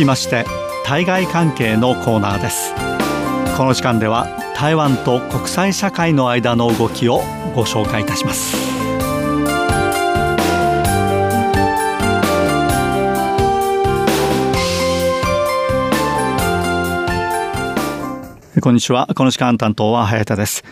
きまして対外関係のコーナーです。この時間では台湾と国際社会の間の動きをご紹介いたします。こんにちは。この時間担当は早田です。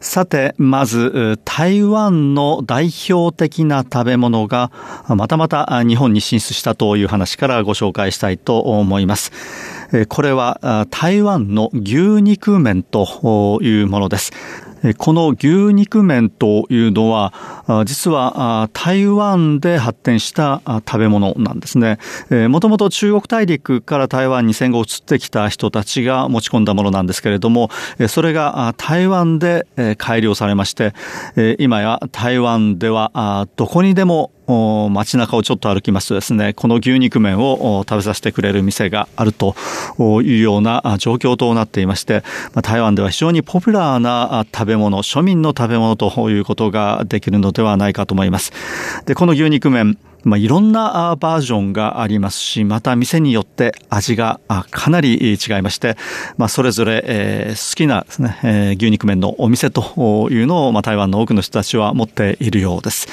さて、まず、台湾の代表的な食べ物が、またまた日本に進出したという話からご紹介したいと思います。これは台湾の牛肉麺というものです。この牛肉麺というのは、実は台湾で発展した食べ物なんですね。もともと中国大陸から台湾に戦後移ってきた人たちが持ち込んだものなんですけれども、それが台湾で改良されまして、今や台湾ではどこにでも街中をちょっと歩きますとですね、この牛肉麺を食べさせてくれる店があるというような状況となっていまして、台湾では非常にポピュラーな食べ物、庶民の食べ物ということができるのではないかと思います。で、この牛肉麺、まあ、いろんなバージョンがありますし、また店によって味がかなり違いまして、まあ、それぞれ、えー、好きなですね、えー、牛肉麺のお店というのを、まあ、台湾の多くの人たちは持っているようです。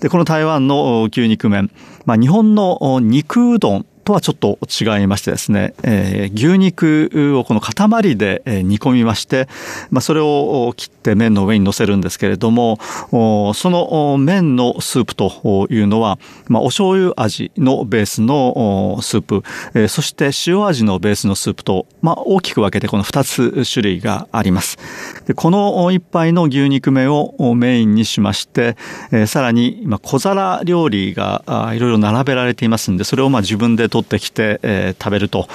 で、この台湾の牛肉麺、まあ、日本の肉うどんとはちょっと違いましてですね、えー、牛肉をこの塊で煮込みまして、まあ、それを切って麺の上に乗せるんですけれども、その麺のスープというのは、まあ、お醤油味のベースのスープ、えー、そして塩味のベースのスープと、まあ、大きく分けてこの2つ種類があります。でこの一杯の牛肉麺をメインにしまして、えー、さらに、小皿料理がいろいろ並べられていますんで、それをまあ自分で取ってきて、えー、食べると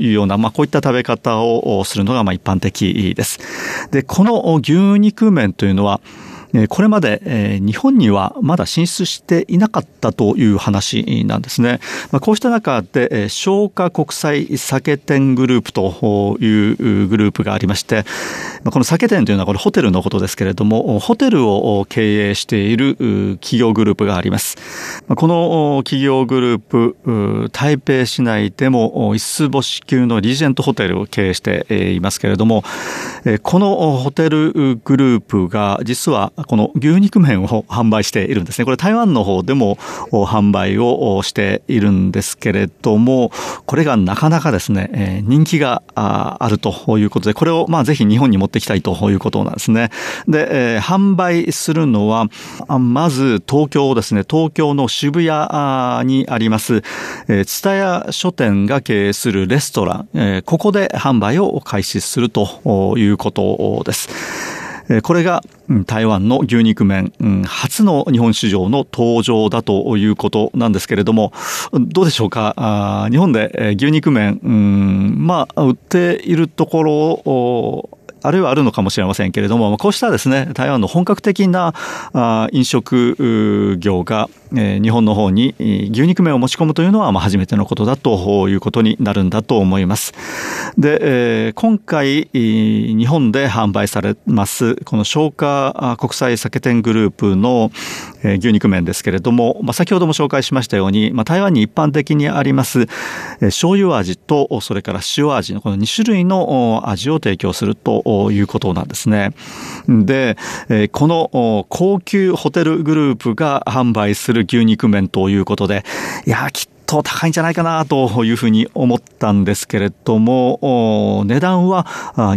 いうような、まあ、こういった食べ方をするのがまあ一般的です。で、この牛肉麺というのは、これまで日本にはまだ進出していなかったという話なんですね。こうした中で、消化国際酒店グループというグループがありまして、この酒店というのはこれホテルのことですけれども、ホテルを経営している企業グループがあります。この企業グループ、台北市内でも5つ星級のリージェントホテルを経営していますけれども、このホテルグループが実はこの牛肉麺を販売しているんですね。これ台湾の方でも販売をしているんですけれども、これがなかなかですね、人気があるということで、これをまあぜひ日本に持ってきたいということなんですね。で、販売するのは、まず東京ですね、東京の渋谷にあります、蔦屋書店が経営するレストラン、ここで販売を開始するということです。これが台湾の牛肉麺、初の日本市場の登場だということなんですけれども、どうでしょうか、日本で牛肉麺、まあ、売っているところを、あるいはあるのかもしれませんけれども、こうしたですね、台湾の本格的な飲食業が日本の方に牛肉麺を持ち込むというのは初めてのことだということになるんだと思います。で、今回日本で販売されますこの消化国際酒店グループの牛肉麺ですけれども、まあ、先ほども紹介しましたように、まあ、台湾に一般的にあります醤油味とそれから塩味のこの2種類の味を提供するとということなんですね。で、この高級ホテルグループが販売する牛肉麺ということで、いや、きっと高いんじゃないかなというふうに思ったんですけれども、値段は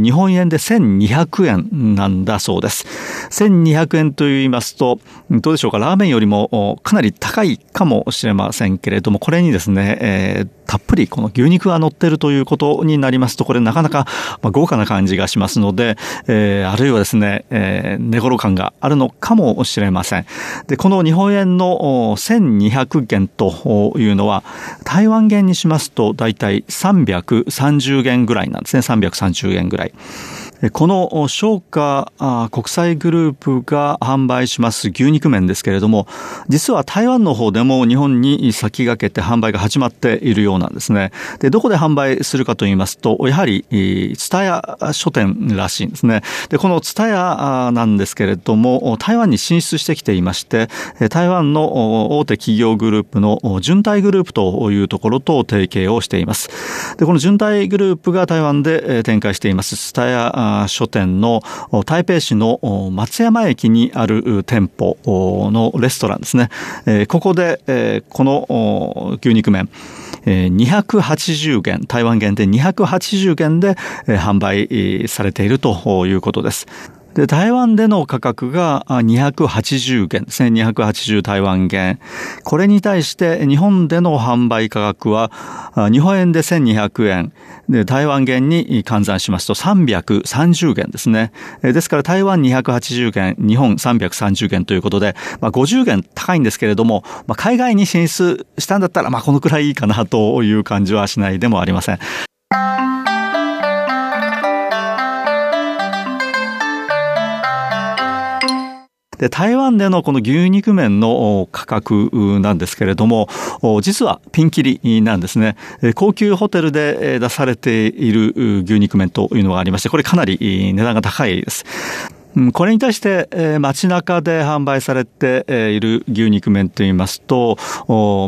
日本円で1200円なんだそうです。1200円と言いますと、どうでしょうか、ラーメンよりもかなり高いかもしれませんけれども、これにですね、たっぷりこの牛肉が乗ってるということになりますと、これなかなか豪華な感じがしますので、えー、あるいはですね、えー、寝頃感があるのかもしれません。で、この日本円の1200元というのは、台湾元にしますと大体330元ぐらいなんですね。330元ぐらい。この商家国際グループが販売します牛肉麺ですけれども、実は台湾の方でも日本に先駆けて販売が始まっているようなんですね。で、どこで販売するかと言いますと、やはり、ツタヤ書店らしいんですね。で、このツタヤなんですけれども、台湾に進出してきていまして、台湾の大手企業グループの順体グループというところと提携をしています。で、この順体グループが台湾で展開していますツタ書店の台北市の松山駅にある店舗のレストランですね。ここでこの牛肉麺280元、台湾限定280元で販売されているということです。で、台湾での価格が280元ですね。280台湾元。これに対して日本での販売価格は日本円で1200円。で、台湾元に換算しますと330元ですね。ですから台湾280元、日本330元ということで、まあ、50元高いんですけれども、まあ、海外に進出したんだったら、まあ、このくらいいいかなという感じはしないでもありません。で、台湾でのこの牛肉麺の価格なんですけれども、実はピンキリなんですね。高級ホテルで出されている牛肉麺というのがありまして、これかなり値段が高いです。これに対して、えー、街中で販売されている牛肉麺といいますと、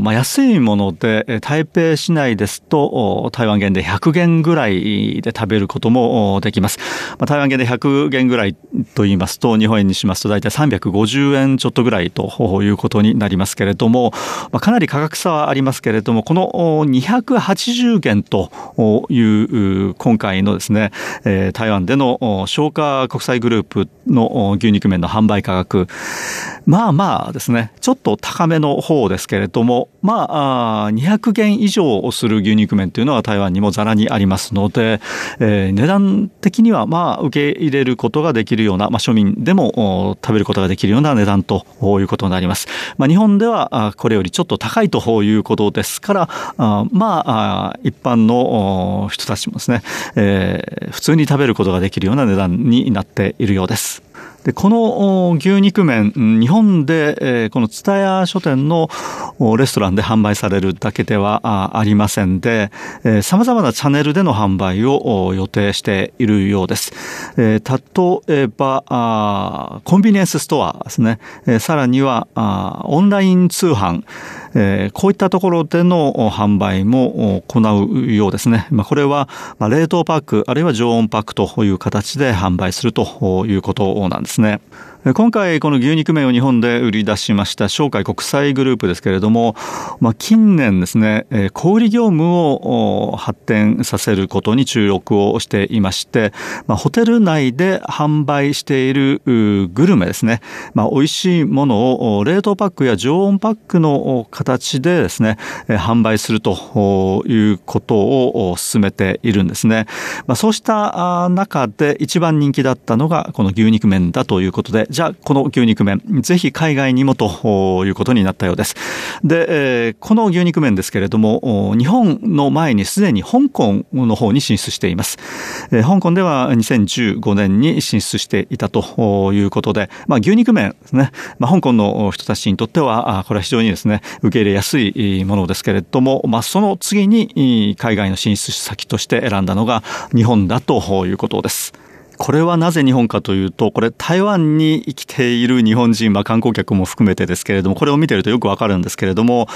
まあ、安いもので、台北市内ですと、台湾元で100元ぐらいで食べることもできます。まあ、台湾元で100元ぐらいと言いますと、日本円にしますと大体350円ちょっとぐらいということになりますけれども、まあ、かなり価格差はありますけれども、この280元という今回のですね、台湾での消化国際グループの牛肉麺の販売価格、まあまあですね、ちょっと高めの方ですけれども、まあ、200元以上をする牛肉麺というのは台湾にもざらにありますので、えー、値段的にはまあ受け入れることができるような、まあ庶民でも食べることができるような値段ということになります。まあ日本ではこれよりちょっと高いということですから、まあ一般の人たちもですね、えー、普通に食べることができるような値段になっているようです。life. でこの牛肉麺、日本で、この蔦屋書店のレストランで販売されるだけではありませんで、様々なチャンネルでの販売を予定しているようです。例えば、コンビニエンスストアですね。さらには、オンライン通販、こういったところでの販売も行うようですね。これは、冷凍パック、あるいは常温パックという形で販売するということなんですね。今回この牛肉麺を日本で売り出しました商会国際グループですけれども、まあ、近年ですね、小売業務を発展させることに注力をしていまして、まあ、ホテル内で販売しているグルメですね、まあ、美味しいものを冷凍パックや常温パックの形でですね、販売するということを進めているんですね。まあ、そうした中で一番人気だったのがこの牛肉麺だということで、じゃあこの牛肉麺、ぜひ海外にもということになったようです。で、この牛肉麺ですけれども、日本の前にすでに香港の方に進出しています。香港では2015年に進出していたということで、まあ、牛肉麺ですね、まあ、香港の人たちにとっては、これは非常にですね、受け入れやすいものですけれども、まあ、その次に海外の進出先として選んだのが日本だということです。これはなぜ日本かというと、これ台湾に生きている日本人、まあ観光客も含めてですけれども、これを見てるとよくわかるんですけれども、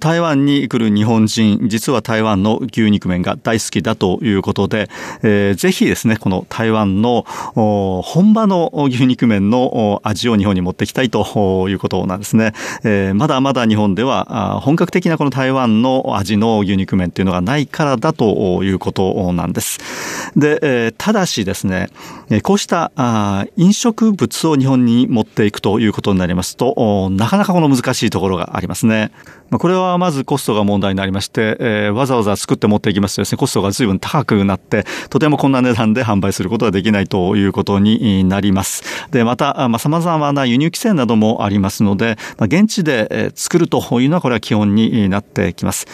台湾に来る日本人、実は台湾の牛肉麺が大好きだということで、えー、ぜひですね、この台湾の本場の牛肉麺の味を日本に持ってきたいということなんですね。えー、まだまだ日本では本格的なこの台湾の味の牛肉麺っていうのがないからだということなんです。で、えー、ただしですね、こうした飲食物を日本に持っていくということになりますと、なかなかこの難しいところがありますね。これはまずコストが問題になりまして、え、わざわざ作って持っていきますとですね、コストが随分高くなって、とてもこんな値段で販売することはできないということになります。で、また、まあ、様々な輸入規制などもありますので、ま、現地で作るというのはこれは基本になってきます。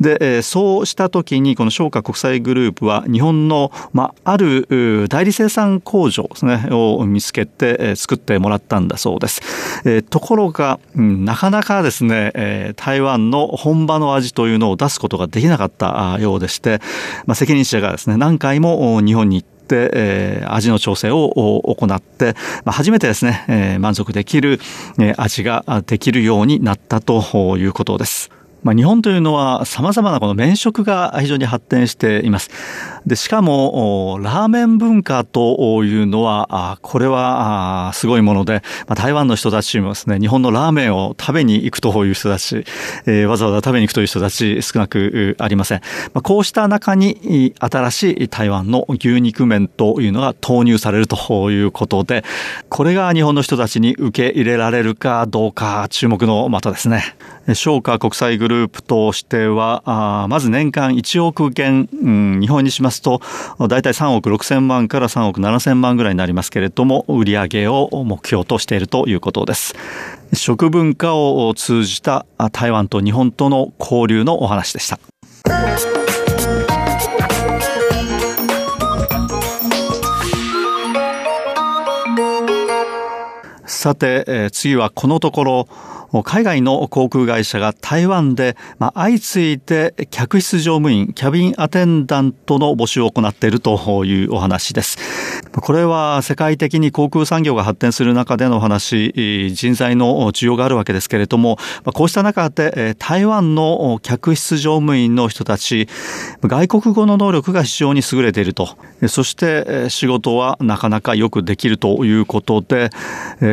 で、そうした時にこの商華国際グループは日本の、まあ、る代理生産工場ですね、を見つけて作ってもらったんだそうです。えところが、なかなかですね、え台湾の本場の味というのを出すことができなかったようでして、まあ、責任者がですね、何回も日本に行って、え、味の調整を行って、ま、初めてですね、え、満足できる、え味ができるようになったということです。まあ、日本というのは様々なこの麺食が非常に発展しています。で、しかも、ラーメン文化というのは、これはすごいもので、ま、台湾の人たちもですね、日本のラーメンを食べに行くという人たち、えー、わざわざ食べに行くという人たち少なくありません。まあ、こうした中に新しい台湾の牛肉麺というのが投入されるということで、これが日本の人たちに受け入れられるかどうか注目の的ですね。商華国際グループとしては、まず年間1億元、うん、日本にしますますと、大体3億6千万から3億7千万ぐらいになりますけれども、売上を目標としているということです。食文化を通じた台湾と日本との交流のお話でした。さて、次はこのところ、海外の航空会社が台湾で、まあ、相次いで客室乗務員、キャビンアテンダントの募集を行っているというお話です。これは世界的に航空産業が発展する中での話、人材の需要があるわけですけれども、こうした中で台湾の客室乗務員の人たち、外国語の能力が非常に優れていると。そして仕事はなかなかよくできるということで、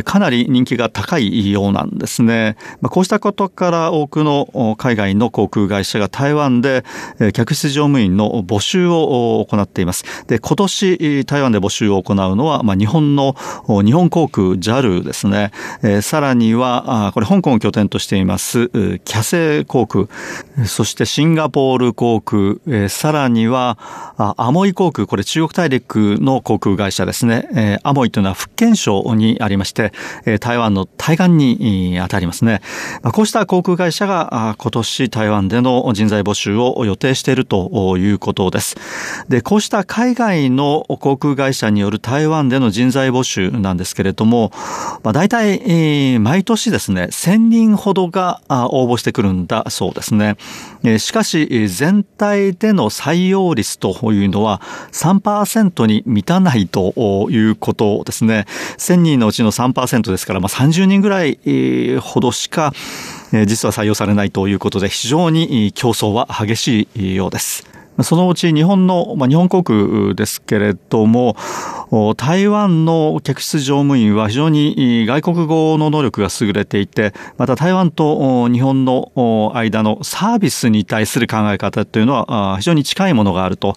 かなり人気が高いようなんですね。こうしたことから多くの海外の航空会社が台湾で客室乗務員の募集を行っています。で、今年台湾で募集を行うのは、まあ、日本の日本航空 JAL ですね。えさらには、これ香港を拠点としていますキャセイ航空、そしてシンガポール航空、えさらにはアモイ航空、これ中国大陸の航空会社ですね。えアモイというのは福建省にありまして、台湾の対岸に当たります。ですね。こうした航空会社が今年台湾での人材募集を予定しているということです。で、こうした海外の航空会社による台湾での人材募集なんですけれども、まあ、大体、毎年ですね、1000人ほどが応募してくるんだそうですね。しかし、全体での採用率というのは3%に満たないということですね。1000人のうちの3%ですから、まあ、30人ぐらいほどしか、実は採用されないということで非常に競争は激しいようです。そのうち日本の、まあ、日本航空ですけれども、台湾の客室乗務員は非常に外国語の能力が優れていて、また台湾と日本の間のサービスに対する考え方というのは非常に近いものがあると。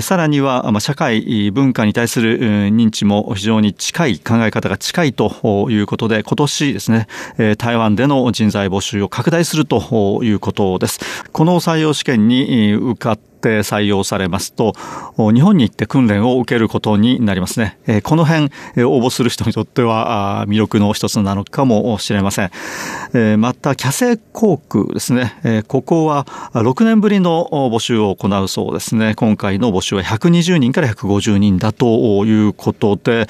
さらには、社会、文化に対する認知も非常に近い、考え方が近いということで、今年ですね、台湾での人材募集を拡大するということです。この採用試験に受かっって採用されますと、日本に行って訓練を受けることになりますね。この辺、応募する人にとっては魅力の一つなのかもしれません。また、キャセイ航空ですね。ここは6年ぶりの募集を行うそうですね。今回の募集は120人から150人だということで、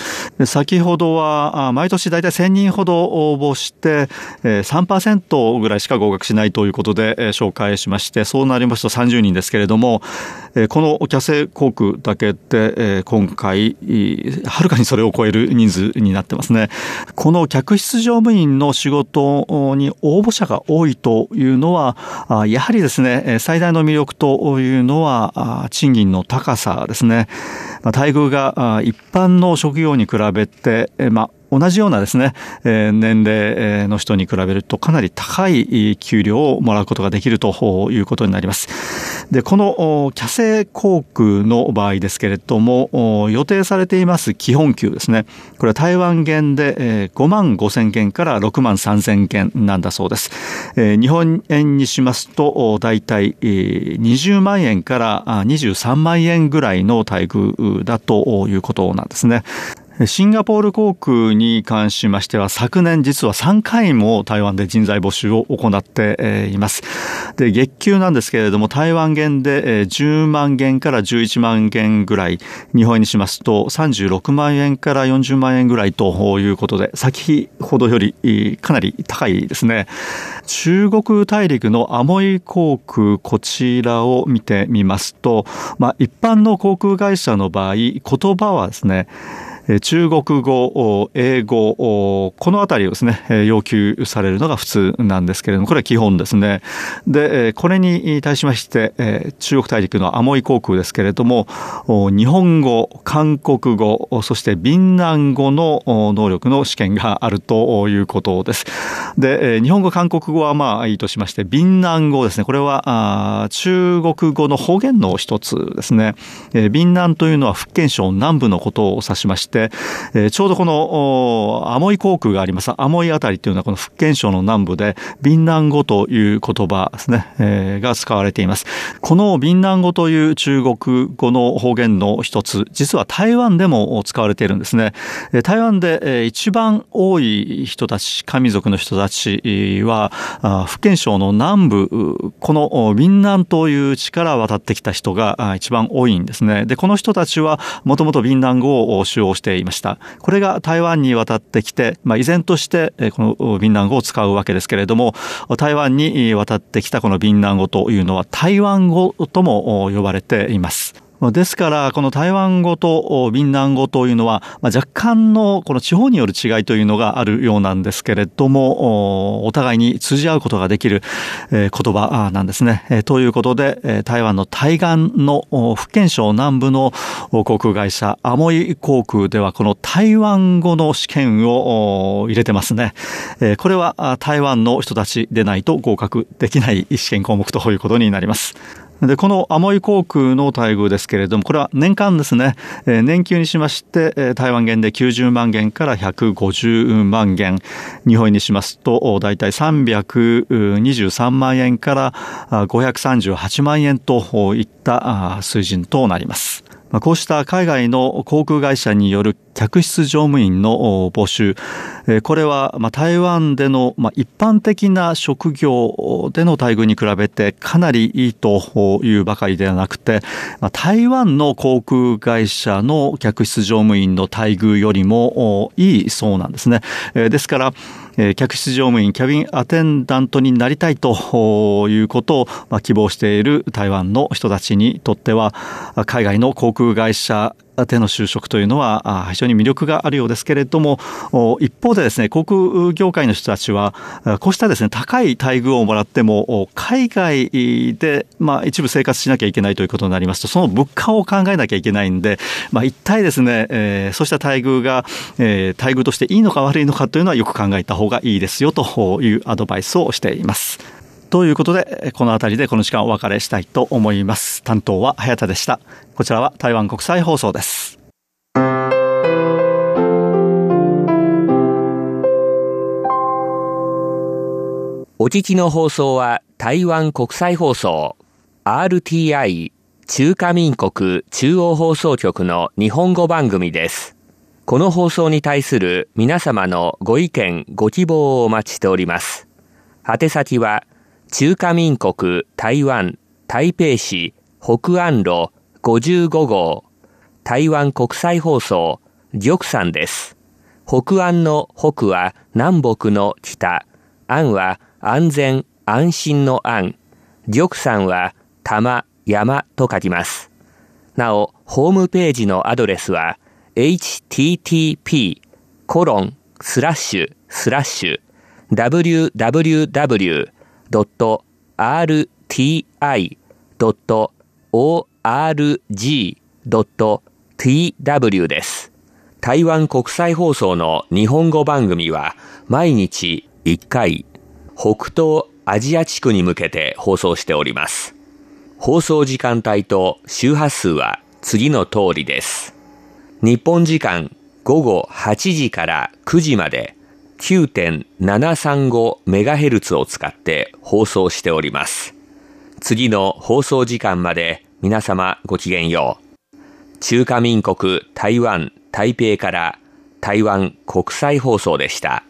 先ほどは毎年大体1000人ほど応募して3%ぐらいしか合格しないということで紹介しまして、そうなりますと30人ですけれども、このキャセ航空だけで今回はるかにそれを超える人数になってますね。この客室乗務員の仕事に応募者が多いというのはやはりですね最大の魅力というのは賃金の高さですね。待遇が一般の職業に比べて、まあ、同じようなですね、え年齢の人に比べるとかなり高い給料をもらうことができるということになります。で、このキャセイ航空の場合ですけれども、予定されています基本給ですね。これは台湾元で5万5千元から6万3千元なんだそうです。日本円にしますと、だいたい20万円から23万円ぐらいの待遇だということなんですね。シンガポール航空に関しましては昨年実は3回も台湾で人材募集を行っています。で、月給なんですけれども台湾元で10万元から11万元ぐらい、日本円にしますと36万円から40万円ぐらいということで、先ほどよりかなり高いですね。中国大陸のアモイ航空こちらを見てみますと、まあ一般の航空会社の場合、言葉はですね、中国語、英語、このあたりをですね、要求されるのが普通なんですけれども、これは基本ですね。で、これに対しまして、中国大陸のアモイ航空ですけれども、日本語、韓国語、そして闽南語の能力の試験があるということです。で、日本語、韓国語はまあいいとしまして、闽南語ですね。これは中国語の方言の一つですね。闽南というのは福建省南部のことを指しまして、えー、ちょうどこのアモイ航空がありますアモイあたりというのはこの福建省の南部で闽南語という言葉ですね、えー、が使われています。この闽南語という中国語の方言の一つ、実は台湾でも使われているんですね。台湾で一番多い人たち、神族の人たちは、福建省の南部、この闽南という地から渡ってきた人が一番多いんですね。で、この人たちはもともと闽南語を使用してていました。これが台湾に渡ってきて、まあ、依然としてこの敏南語を使うわけですけれども、台湾に渡ってきたこの敏南語というのは台湾語とも呼ばれています。ですから、この台湾語と闽南語というのは、若干のこの地方による違いというのがあるようなんですけれども、お互いに通じ合うことができる言葉なんですね。ということで、台湾の対岸の福建省南部の航空会社、アモイ航空ではこの台湾語の試験を入れてますね。これは台湾の人たちでないと合格できない試験項目ということになります。で、このアモイ航空の待遇ですけれども、これは年間ですね、えー、年給にしまして、えー、台湾元で90万元から150万元、日本にしますと、だいたい323万円から538万円といった水準となります。まあこうした海外の航空会社による客室乗務員の募集、これは台湾での一般的な職業での待遇に比べてかなりいいというばかりではなくて、台湾の航空会社の客室乗務員の待遇よりもいいそうなんですね。ですから、え客室乗務員、キャビンアテンダントになりたいということを、ま希望している台湾の人たちにとっては、海外の航空会社での就職というのは非常に魅力があるようですけれども、一方でですね、航空業界の人たちは、こうしたですね、高い待遇をもらっても、海外で、まあ、一部生活しなきゃいけないということになりますと、その物価を考えなきゃいけないんで、まあ、一体ですね、えー、そうした待遇が、えー、待遇としていいのか悪いのかというのはよく考えた方がいいですよというアドバイスをしています。ということで、この辺りでこの時間お別れしたいと思います。担当は早田でした。こちらは台湾国際放送です。お聞きの放送は台湾国際放送 RTI 中華民国中央放送局の日本語番組です。この放送に対する皆様のご意見、ご希望をお待ちしております。宛先は中華民国台湾台北市北安路55号台湾国際放送玉山です。北安の北は南北の北、安は安全安心の安、玉山は玉山と書きます。なお、ホームページのアドレスは http コロンスラッシュスラッシュ www rti.org.tw です。台湾国際放送の日本語番組は毎日1回北東アジア地区に向けて放送しております。放送時間帯と周波数は次の通りです。日本時間午後8時から9時まで 9.735MHz を使って放送しております。次の放送時間まで皆様ごきげんよう。中華民国台湾台北から台湾国際放送でした。